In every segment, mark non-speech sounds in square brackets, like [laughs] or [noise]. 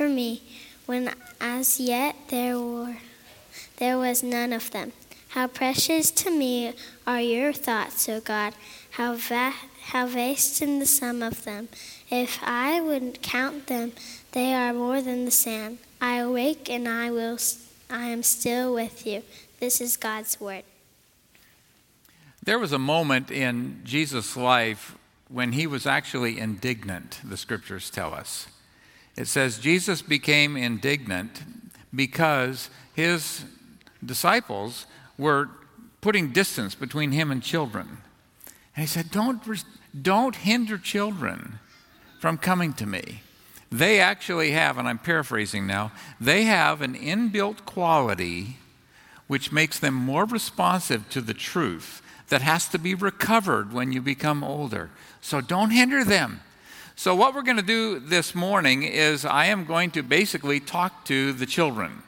for me, when as yet there were there was none of them. How precious to me are your thoughts, O God, how, va- how vast in the sum of them. If I would count them, they are more than the sand. I awake and I will I am still with you. This is God's word. There was a moment in Jesus' life when he was actually indignant, the scriptures tell us. It says Jesus became indignant because his disciples were putting distance between him and children. And he said, Don't, don't hinder children from coming to me. They actually have, and I'm paraphrasing now, they have an inbuilt quality which makes them more responsive to the truth that has to be recovered when you become older. So don't hinder them. So, what we're going to do this morning is I am going to basically talk to the children.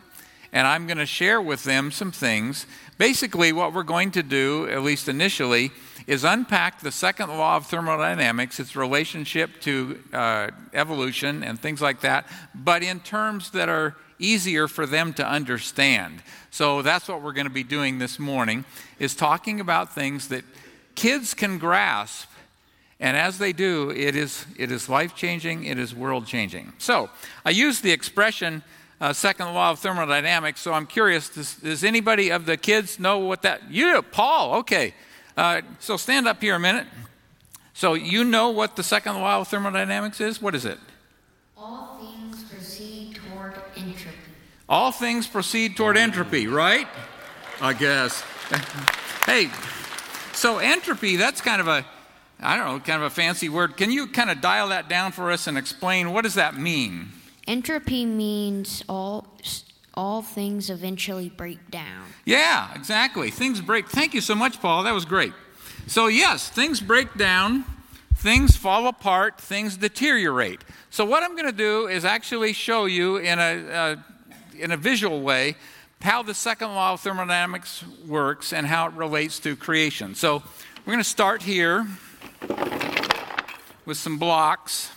And I'm going to share with them some things. Basically, what we're going to do, at least initially, is unpack the second law of thermodynamics, its relationship to uh, evolution and things like that, but in terms that are easier for them to understand. So that's what we're going to be doing this morning is talking about things that kids can grasp and as they do, it is, it is life changing, it is world changing. So, I use the expression uh, second law of thermodynamics, so I'm curious does, does, anybody of the kids know what that? You, Paul, okay. Uh, so, stand up here a minute. So, you know what the second law of thermodynamics is? What is it? All things proceed toward entropy. All things proceed toward entropy, right? I guess. [laughs] hey, so entropy, that's kind of a I don't know, kind of a fancy word. Can you kind of dial that down for us and explain what does that mean? Entropy means all all things eventually break down. Yeah, exactly. Things break. Thank you so much, Paul. That was great. So yes, things break down, things fall apart, things deteriorate. So what I'm going to do is actually show you in a uh, in a visual way how the second law of thermodynamics works and how it relates to creation. So we're going to start here with some blocks.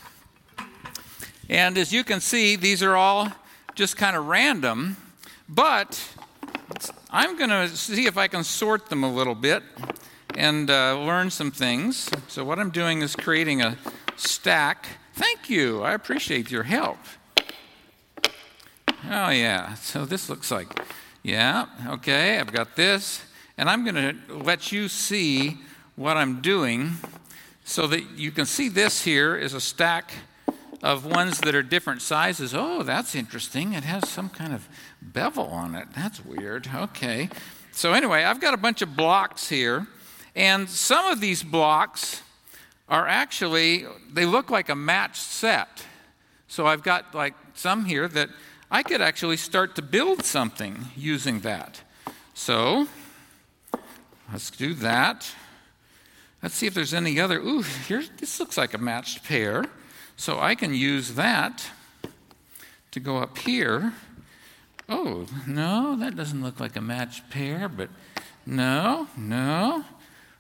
And as you can see, these are all just kind of random, but I'm going to see if I can sort them a little bit and uh, learn some things. So, what I'm doing is creating a stack. Thank you, I appreciate your help. Oh, yeah, so this looks like, yeah, okay, I've got this, and I'm going to let you see what I'm doing so that you can see this here is a stack of ones that are different sizes. Oh, that's interesting. It has some kind of bevel on it. That's weird. Okay. So, anyway, I've got a bunch of blocks here, and some of these blocks are actually, they look like a matched set. So, I've got like some here that I could actually start to build something using that. So, let's do that. Let's see if there's any other. Ooh, here, this looks like a matched pair. So I can use that to go up here. Oh, no, that doesn't look like a matched pair, but no, no.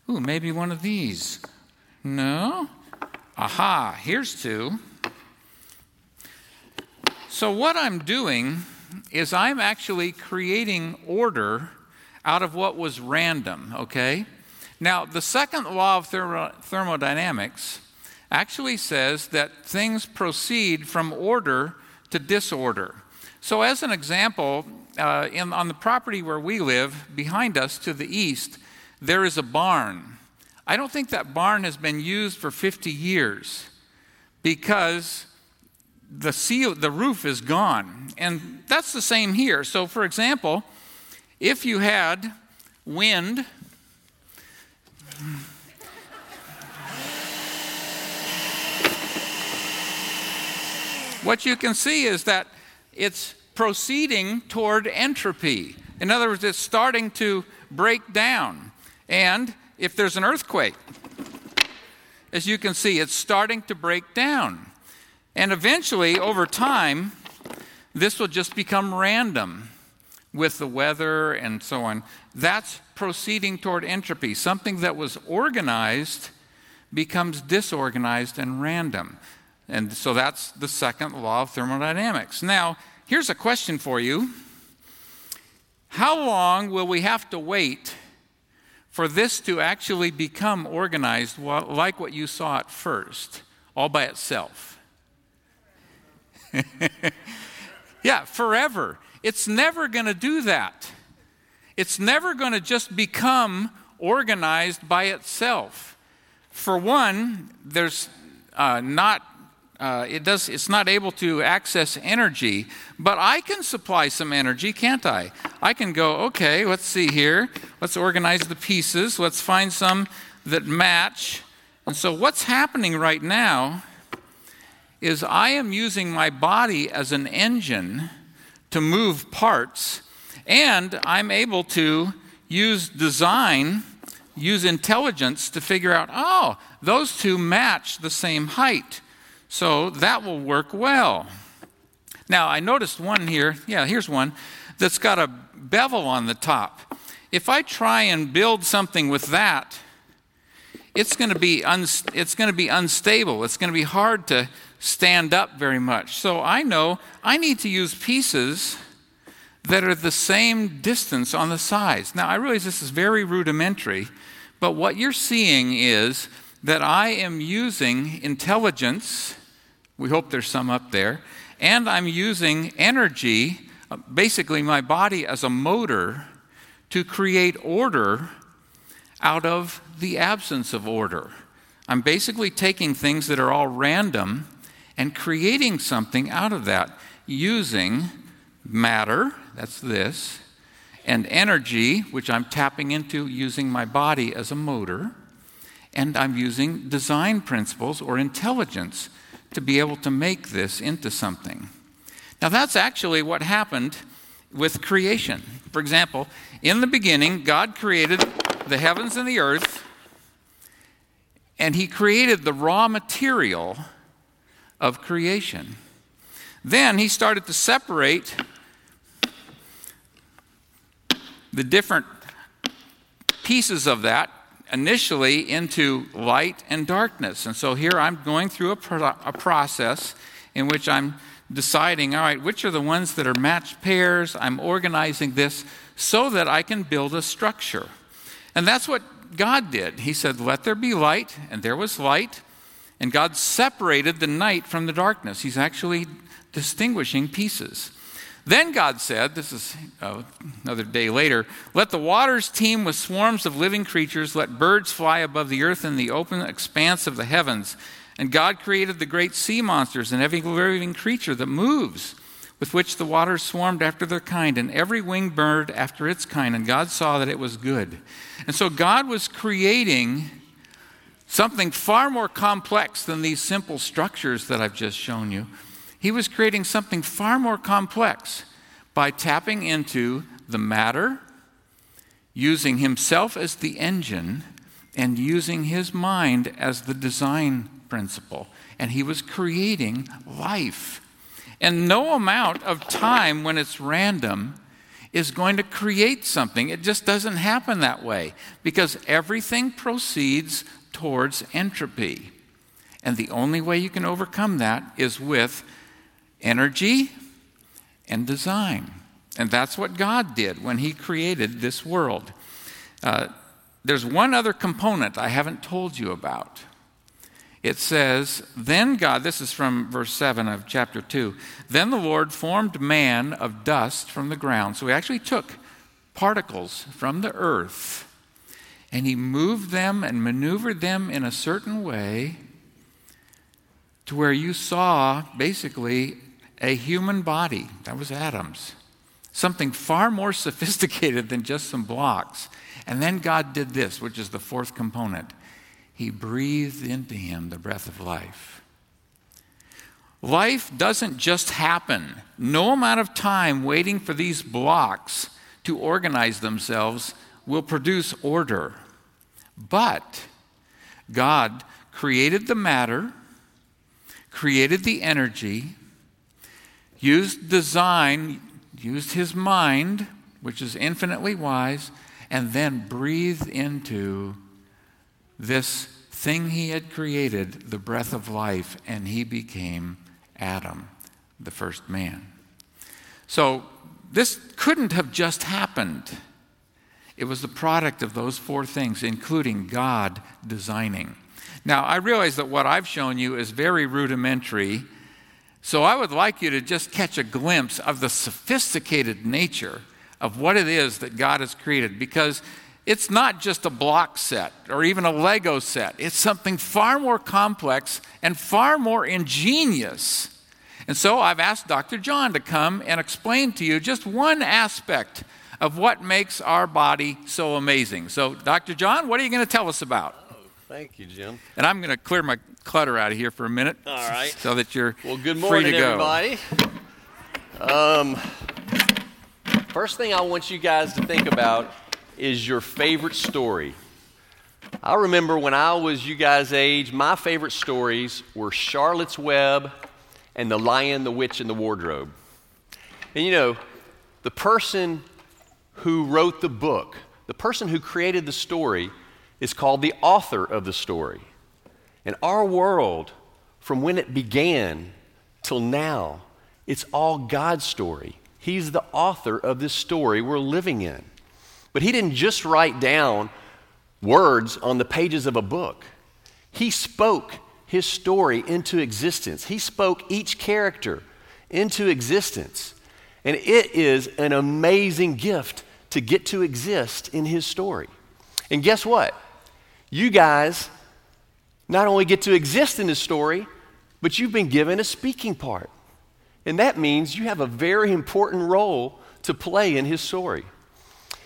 Ooh, maybe one of these. No. Aha, here's two. So, what I'm doing is I'm actually creating order out of what was random, okay? Now, the second law of thermodynamics actually says that things proceed from order to disorder. So, as an example, uh, in, on the property where we live, behind us to the east, there is a barn. I don't think that barn has been used for 50 years because the seal, the roof is gone. And that's the same here. So, for example, if you had wind what you can see is that it's proceeding toward entropy. In other words, it's starting to break down. And if there's an earthquake, as you can see, it's starting to break down. And eventually, over time, this will just become random with the weather and so on. That's proceeding toward entropy. Something that was organized becomes disorganized and random. And so that's the second law of thermodynamics. Now, here's a question for you How long will we have to wait for this to actually become organized like what you saw at first, all by itself? [laughs] yeah, forever. It's never going to do that. It's never going to just become organized by itself. For one, there's uh, not uh, it does, it's not able to access energy, but I can supply some energy, can't I? I can go, okay, let's see here. Let's organize the pieces. Let's find some that match. And so, what's happening right now is I am using my body as an engine to move parts, and I'm able to use design, use intelligence to figure out, oh, those two match the same height. So that will work well. Now, I noticed one here. Yeah, here's one that's got a bevel on the top. If I try and build something with that, it's going to be it's going to be unstable. It's going to be hard to stand up very much. So I know I need to use pieces that are the same distance on the sides. Now I realize this is very rudimentary, but what you're seeing is that I am using intelligence we hope there's some up there. And I'm using energy, basically my body as a motor, to create order out of the absence of order. I'm basically taking things that are all random and creating something out of that using matter, that's this, and energy, which I'm tapping into using my body as a motor, and I'm using design principles or intelligence to be able to make this into something. Now, that's actually what happened with creation. For example, in the beginning, God created the heavens and the earth, and He created the raw material of creation. Then He started to separate the different pieces of that initially into light and darkness. And so here I'm going through a, pro- a process in which I'm deciding, all right, which are the ones that are matched pairs? I'm organizing this so that I can build a structure. And that's what God did. He said, Let there be light, and there was light. And God separated the night from the darkness. He's actually distinguishing pieces. Then God said, this is uh, another day later, let the waters teem with swarms of living creatures, let birds fly above the earth in the open expanse of the heavens. And God created the great sea monsters and every living creature that moves, with which the waters swarmed after their kind, and every winged bird after its kind. And God saw that it was good. And so God was creating something far more complex than these simple structures that I've just shown you. He was creating something far more complex by tapping into the matter, using himself as the engine, and using his mind as the design principle. And he was creating life. And no amount of time when it's random is going to create something. It just doesn't happen that way because everything proceeds towards entropy. And the only way you can overcome that is with energy and design. And that's what God did when He created this world. Uh, there's one other component I haven't told you about. It says, Then God, this is from verse 7 of chapter 2, then the Lord formed man of dust from the ground. So He actually took particles from the earth and He moved them and maneuvered them in a certain way to where you saw basically a human body. That was Adam's. Something far more [laughs] sophisticated than just some blocks. And then God did this, which is the fourth component. He breathed into him the breath of life. Life doesn't just happen. No amount of time waiting for these blocks to organize themselves will produce order. But God created the matter, created the energy, used design, used his mind, which is infinitely wise, and then breathed into this thing he had created the breath of life, and he became Adam, the first man. So this couldn't have just happened. It was the product of those four things, including God designing. Now, I realize that what I've shown you is very rudimentary, so I would like you to just catch a glimpse of the sophisticated nature of what it is that God has created because it's not just a block set or even a Lego set. It's something far more complex and far more ingenious. And so I've asked Dr. John to come and explain to you just one aspect of what makes our body so amazing. So, Dr. John, what are you going to tell us about? Oh, thank you, Jim. And I'm going to clear my clutter out of here for a minute. All right. So that you're well. Good morning, everybody. Um, first thing I want you guys to think about is your favorite story. I remember when I was you guys' age, my favorite stories were Charlotte's Web and The Lion, the Witch, and the Wardrobe. And you know, the person who wrote the book, the person who created the story, is called the author of the story. And our world, from when it began till now, it's all God's story. He's the author of this story we're living in. But He didn't just write down words on the pages of a book, He spoke His story into existence. He spoke each character into existence. And it is an amazing gift to get to exist in his story. And guess what? You guys not only get to exist in his story, but you've been given a speaking part. And that means you have a very important role to play in his story.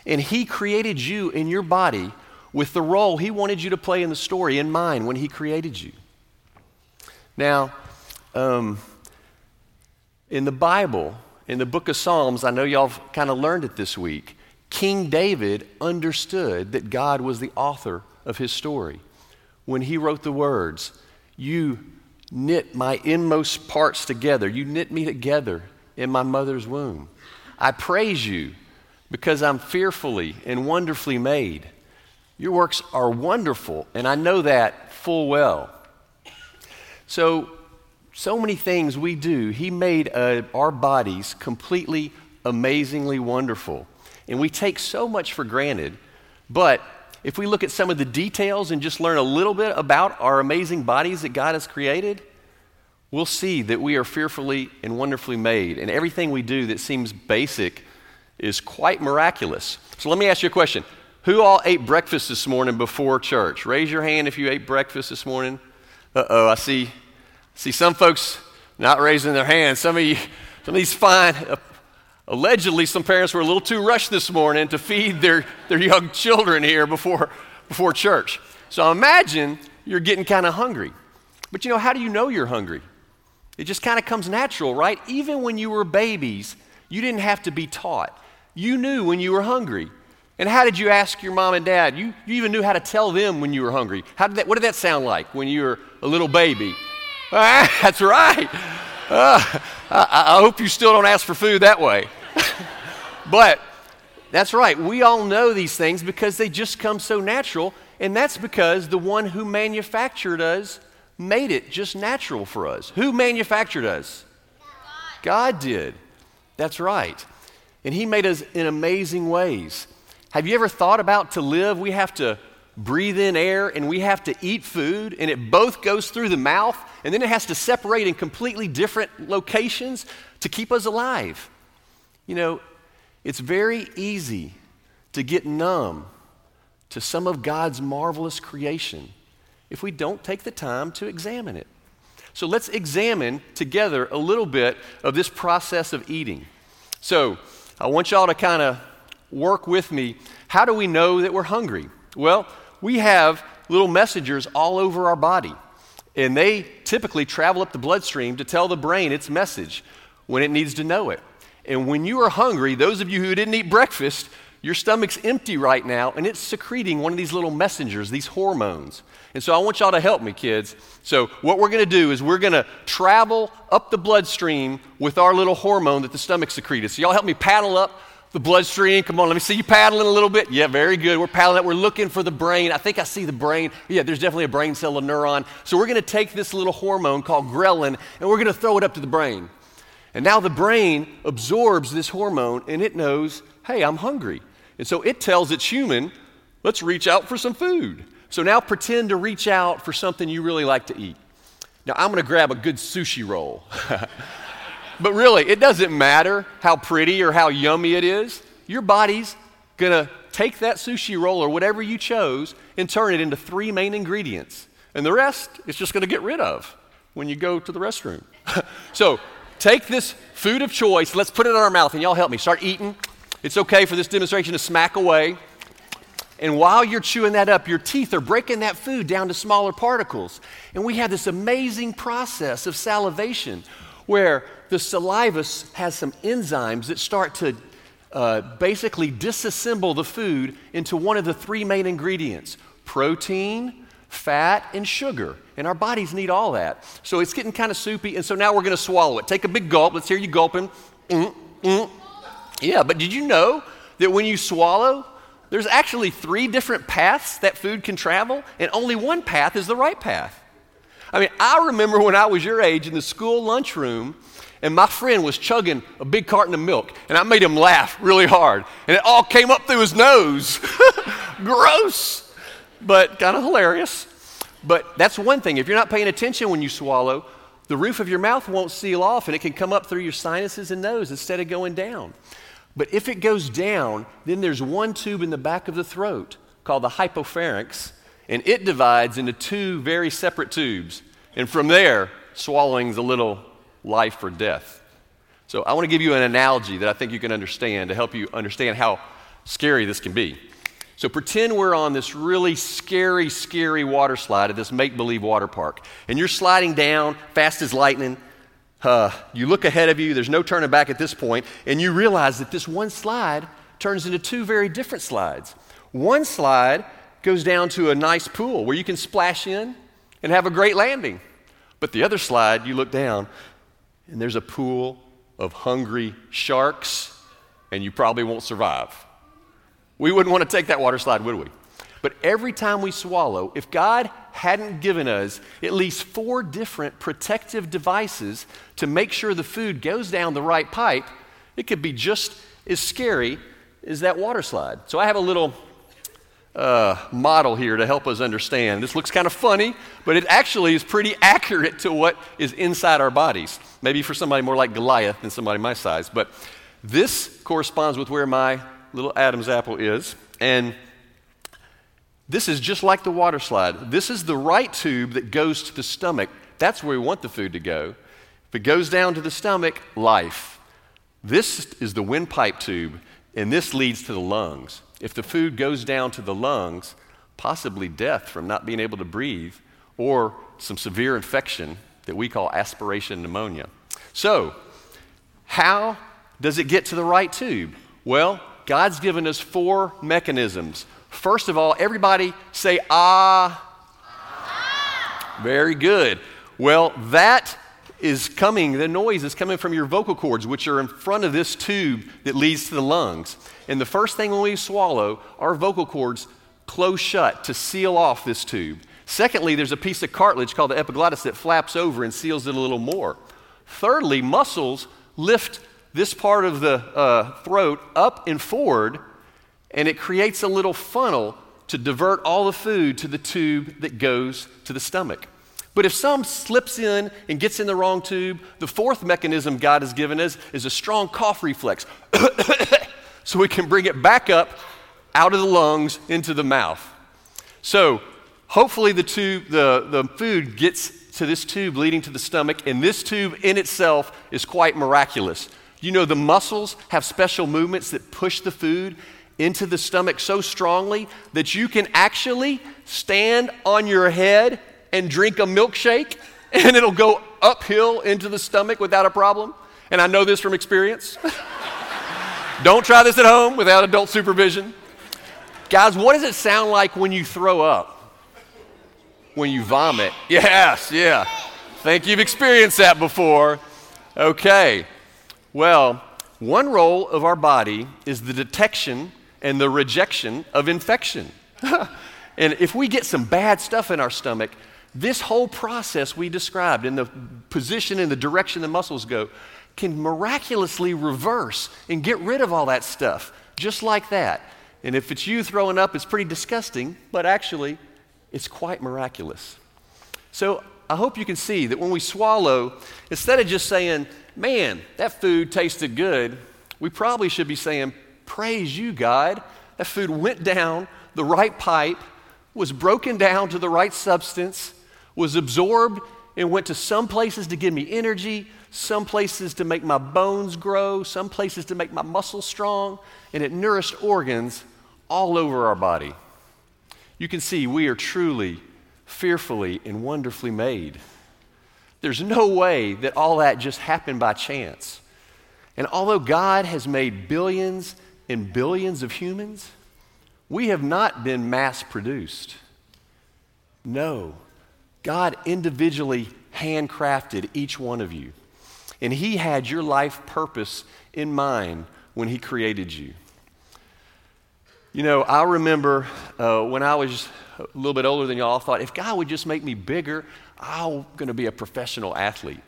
And he created you in your body with the role he wanted you to play in the story in mind when he created you. Now, um, in the Bible, in the book of Psalms, I know y'all kind of learned it this week. King David understood that God was the author of his story. When he wrote the words, You knit my inmost parts together, you knit me together in my mother's womb. I praise you because I'm fearfully and wonderfully made. Your works are wonderful, and I know that full well. So, so many things we do, He made uh, our bodies completely, amazingly wonderful. And we take so much for granted. But if we look at some of the details and just learn a little bit about our amazing bodies that God has created, we'll see that we are fearfully and wonderfully made. And everything we do that seems basic is quite miraculous. So let me ask you a question. Who all ate breakfast this morning before church? Raise your hand if you ate breakfast this morning. Uh oh, I see See, some folks not raising their hands. Some of you, some of these fine, allegedly, some parents were a little too rushed this morning to feed their, their young children here before, before church. So imagine you're getting kind of hungry. But you know, how do you know you're hungry? It just kind of comes natural, right? Even when you were babies, you didn't have to be taught. You knew when you were hungry. And how did you ask your mom and dad? You, you even knew how to tell them when you were hungry. How did that, what did that sound like when you were a little baby? [laughs] that's right. Uh, I, I hope you still don't ask for food that way. But that's right. We all know these things because they just come so natural. And that's because the one who manufactured us made it just natural for us. Who manufactured us? God, did. That's right. And He made us in amazing ways. Have you ever thought about to live, we have to breathe in air and we have to eat food, and it both goes through the mouth, and then it has to separate in completely different locations to keep us alive. You know, it's very easy to get numb to some of God's marvelous creation if we don't take the time to examine it. So let's examine together a little bit of this process of eating. So I want y'all to kind of work with me. How do we know that we're hungry? Well, we have little messengers all over our body. And they typically travel up the bloodstream to tell the brain its message when it needs to know it. And when you are hungry, those of you who didn't eat breakfast, your stomach's empty right now, and it's secreting one of these little messengers, these hormones. And so I want y'all to help me, kids. So, what we're going to do is we're going to travel up the bloodstream with our little hormone that the stomach secreted. So, y'all help me paddle up the bloodstream. Come on, let me see you paddling a little bit. Yeah, very good. We're paddling up. We're looking for the brain. I think I see the brain. Yeah, there's definitely a brain cell, a neuron. So, we're going to take this little hormone called ghrelin and we're going to throw it up to the brain. And now the brain absorbs this hormone and it knows, hey, I'm hungry. And so it tells its human, let's reach out for some food. So now pretend to reach out for something you really like to eat. Now I'm going to grab a good sushi roll. [laughs] but really, it doesn't matter how pretty or how yummy it is. Your body's going to take that sushi roll or whatever you chose and turn it into three main ingredients. And the rest it's just going to get rid of when you go to the restroom. [laughs] so take this food of choice, let's put it in our mouth, and y'all help me. Start eating. It's okay for this demonstration to smack away. And while you're chewing that up, your teeth are breaking that food down to smaller particles. And we have this amazing process of salivation where the saliva has some enzymes that start to uh, basically disassemble the food into one of the three main ingredients protein, fat, and sugar. And our bodies need all that. So it's getting kind of soupy. And so now we're going to swallow it. Take a big gulp. Let's hear you gulping. Mm, mm. Yeah, but did you know that when you swallow, there's actually three different paths that food can travel, and only one path is the right path. I mean, I remember when I was your age in the school lunchroom, and my friend was chugging a big carton of milk, and I made him laugh really hard, and it all came up through his nose. [laughs] Gross, but kind of hilarious. But that's one thing. If you're not paying attention when you swallow, the roof of your mouth won't seal off, and it can come up through your sinuses and nose instead of going down. But if it goes down, then there's one tube in the back of the throat called the hypopharynx, and it divides into two very separate tubes. And from there, swallowing's a little life or death. So I want to give you an analogy that I think you can understand to help you understand how scary this can be. So pretend we're on this really scary, scary water slide at this make believe water park. And you're sliding down fast as lightning, uh, you look ahead of you, there's no turning back at this point, and you realize that this one slide turns into two very different slides. One slide goes down to a nice pool where you can splash in and have a great landing. But the other slide, you look down, and there's a pool of hungry sharks, and you probably won't survive. We wouldn't want to take that water slide, would we? But every time we swallow, if God hadn't given us at least four different protective devices to make sure the food goes down the right pipe, it could be just as scary as that water slide. So I have a little uh, model here to help us understand. This looks kind of funny, but it actually is pretty accurate to what is inside our bodies. Maybe for somebody more like Goliath than somebody my size, but this corresponds with where my little Adam's apple is. And this is just like the water slide. This is the right tube that goes to the stomach. That's where we want the food to go. If it goes down to the stomach, life. This is the windpipe tube, and this leads to the lungs. If the food goes down to the lungs, possibly death from not being able to breathe or some severe infection that we call aspiration pneumonia. So, how does it get to the right tube? Well, God's given us four mechanisms First of all, everybody say ah. ah. Very good. Well, that is coming, the noise is coming from your vocal cords, which are in front of this tube that leads to the lungs. And the first thing when we swallow, our vocal cords close shut to seal off this tube. Secondly, there's a piece of cartilage called the epiglottis that flaps over and seals it a little more. Thirdly, muscles lift this part of the uh, throat up and forward and it creates a little funnel to divert all the food to the tube that goes to the stomach. But if some slips in and gets in the wrong tube, the fourth mechanism God has given us is a strong cough reflex. [coughs] so we can bring it back up out of the lungs into the mouth. So hopefully the tube, the, the food gets to this tube leading to the stomach, and this tube in itself is quite miraculous. You know, the muscles have special movements that push the food into the stomach so strongly that you can actually stand on your head and drink a milkshake [laughs] and it'll go uphill into the stomach without a problem? And I know this from experience. [laughs] Don't try this at home without adult supervision. Guys, what does it sound like when you throw up? When you vomit? Yes, yeah. Think you've experienced that before. Okay. Well, one role of our body is the detection and the rejection of infection. [laughs] and if we get some bad stuff in our stomach, this whole process we described in the position and the direction the muscles go can miraculously reverse and get rid of all that stuff just like that. And if it's you throwing up, it's pretty disgusting, but actually, it's quite miraculous. So I hope you can see that when we swallow, instead of just saying, man, that food tasted good, we probably should be saying, praise you, God. That food went down the right pipe, was broken down to the right substance, was absorbed and went to some places to give me energy, some places to make my bones grow, some places to make my muscles strong, and it nourished organs all over our body. You can see we are truly, fearfully, and wonderfully made. There's no way that all that just happened by chance. And although God has made billions and billions of humans, we have not been mass produced. No, God individually handcrafted each one of you. And He had your life purpose in mind when He created you. You know, I remember uh, when I was a little bit older than y'all, I thought if God would just make me bigger, I'm going to be a professional athlete.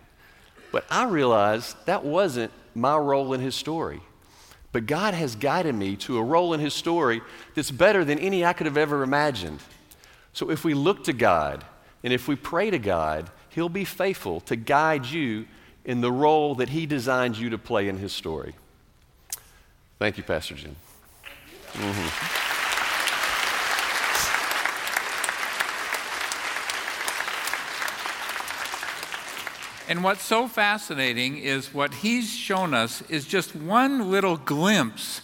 But I realized that wasn't my role in His story. But God has guided me to a role in His story that's better than any I could have ever imagined. So if we look to God and if we pray to God, He'll be faithful to guide you in the role that He designed you to play in His story. Thank you, Pastor Jim. Mm-hmm. And what's so fascinating is what he's shown us is just one little glimpse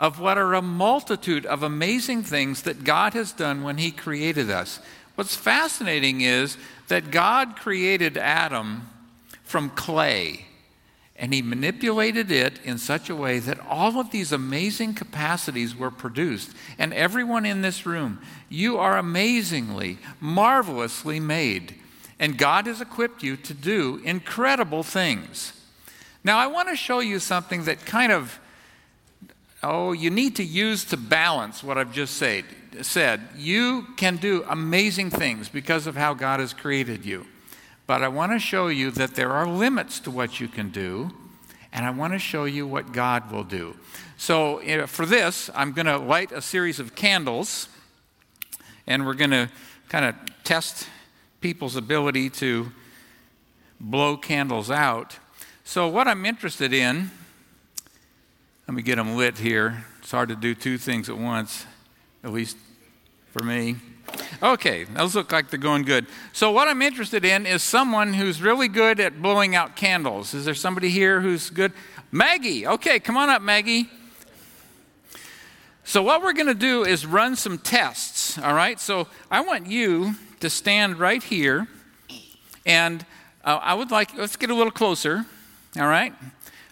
of what are a multitude of amazing things that God has done when he created us. What's fascinating is that God created Adam from clay. And he manipulated it in such a way that all of these amazing capacities were produced. And everyone in this room, you are amazingly, marvelously made. And God has equipped you to do incredible things. Now, I want to show you something that kind of, oh, you need to use to balance what I've just said. said. You can do amazing things because of how God has created you. But I want to show you that there are limits to what you can do, and I want to show you what God will do. So, for this, I'm going to light a series of candles, and we're going to kind of test people's ability to blow candles out. So, what I'm interested in, let me get them lit here. It's hard to do two things at once, at least for me. Okay, those look like they're going good. So, what I'm interested in is someone who's really good at blowing out candles. Is there somebody here who's good? Maggie, okay, come on up, Maggie. So, what we're going to do is run some tests, all right? So, I want you to stand right here, and uh, I would like, let's get a little closer, all right?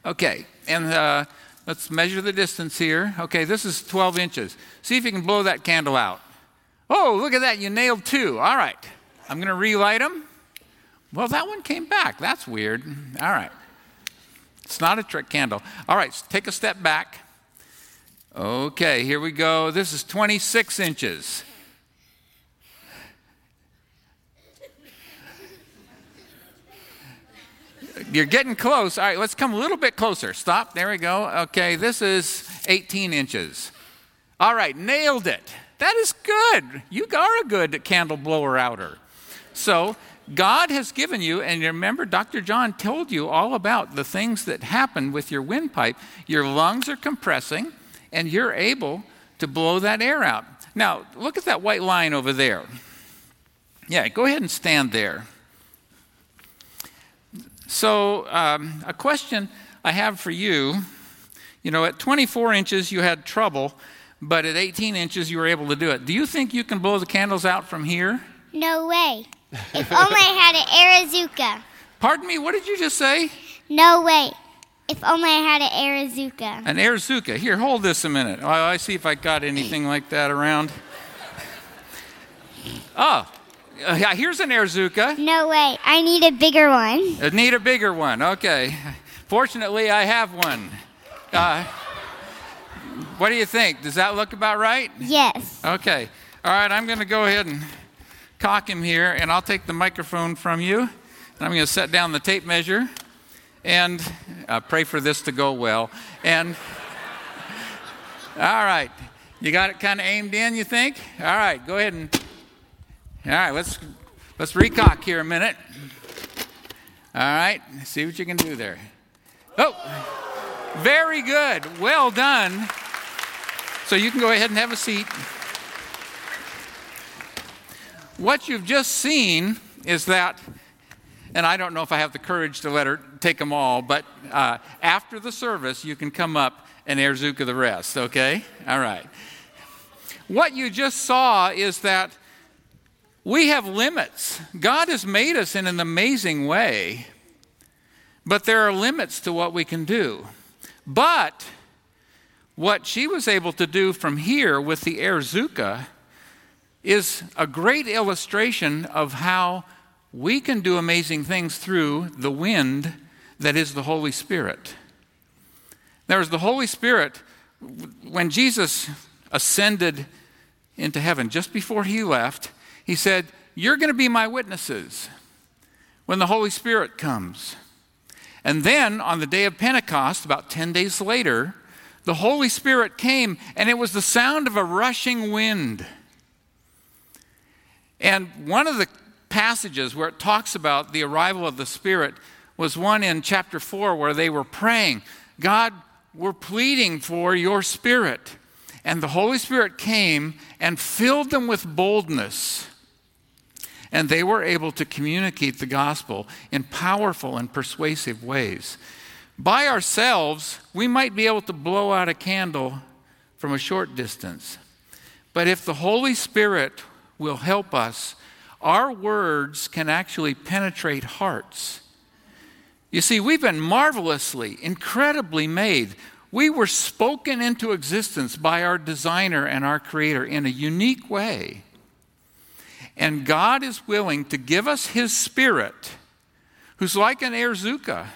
Okay, and uh, let's measure the distance here. Okay, this is 12 inches. See if you can blow that candle out. Oh, look at that. You nailed two. All right. I'm going to relight them. Well, that one came back. That's weird. All right. It's not a trick candle. All right, so take a step back. Okay, here we go. This is 26 inches. You're getting close. All right, let's come a little bit closer. Stop. There we go. Okay, this is 18 inches. All right, nailed it. That is good. You are a good candle blower outer. So, God has given you, and you remember, Dr. John told you all about the things that happen with your windpipe. Your lungs are compressing, and you're able to blow that air out. Now, look at that white line over there. Yeah, go ahead and stand there. So, um, a question I have for you you know, at 24 inches, you had trouble but at 18 inches, you were able to do it. Do you think you can blow the candles out from here? No way. If only I had an Arazuka. Pardon me, what did you just say? No way. If only I had an Arazuka. An Airzooka. Here, hold this a minute. I, I see if I got anything like that around. [laughs] Oh, uh, yeah, here's an Airzooka. No way. I need a bigger one. I need a bigger one. Okay. Fortunately, I have one. Uh, what do you think? Does that look about right? Yes. Okay. All right, I'm going to go ahead and cock him here, and I'll take the microphone from you. And I'm going to set down the tape measure and uh, pray for this to go well. And all right, you got it kind of aimed in, you think? All right, go ahead and all right. Let's let's recock here a minute. All right, see what you can do there. Oh, very good. Well done. So you can go ahead and have a seat. What you've just seen is that and I don't know if I have the courage to let her take them all, but uh, after the service, you can come up and air Airzooka the rest, okay? All right. What you just saw is that we have limits. God has made us in an amazing way, but there are limits to what we can do. But what she was able to do from here with the Airzooka is a great illustration of how we can do amazing things through the wind that is the Holy Spirit. There's the Holy Spirit. When Jesus ascended into heaven, just before he left, he said, You're going to be my witnesses when the Holy Spirit comes. And then on the day of Pentecost, about 10 days later, the Holy Spirit came, and it was the sound of a rushing wind. And one of the passages where it talks about the arrival of the Spirit was one in chapter 4 where they were praying, God, we're pleading for your Spirit. And the Holy Spirit came and filled them with boldness. And they were able to communicate the gospel in powerful and persuasive ways. By ourselves, we might be able to blow out a candle from a short distance. But if the Holy Spirit will help us our words can actually penetrate hearts. You see, we've been marvelously, incredibly made. We were spoken into existence by our designer and our creator in a unique way. And God is willing to give us his spirit, who's like an Airzooka,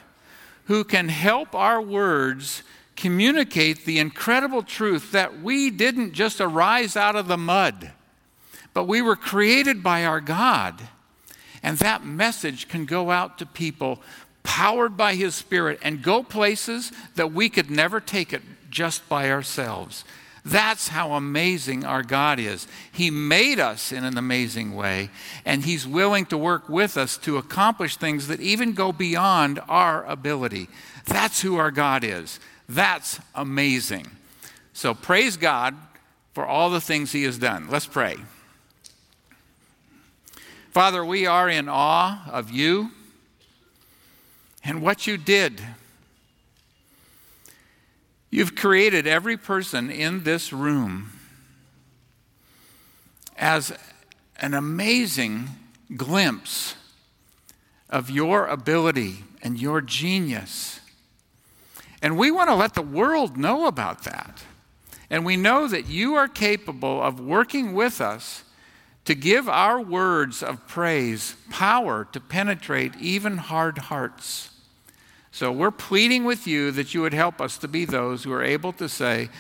who can help our words communicate the incredible truth that we didn't just arise out of the mud but we were created by our God. And that message can go out to people powered by His Spirit and go places that we could never take it just by ourselves. That's how amazing our God is. He made us in an amazing way, and He's willing to work with us to accomplish things that even go beyond our ability. That's who our God is. That's amazing. So praise God for all the things He has done. Let's pray. Father, we are in awe of you and what you did. You've created every person in this room as an amazing glimpse of your ability and your genius. And we want to let the world know about that. And we know that you are capable of working with us to give our words of praise power to penetrate even hard hearts. So we're pleading with you that you would help us to be those who are able to say,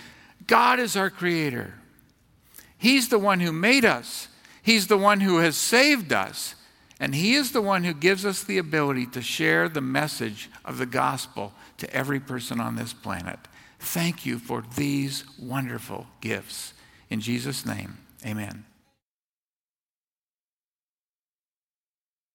God is our creator. He's the one who made us, He's the one who has saved us, and He is the one who gives us the ability to share the message of the gospel to every person on this planet. Thank you for these wonderful gifts. In Jesus' name, amen.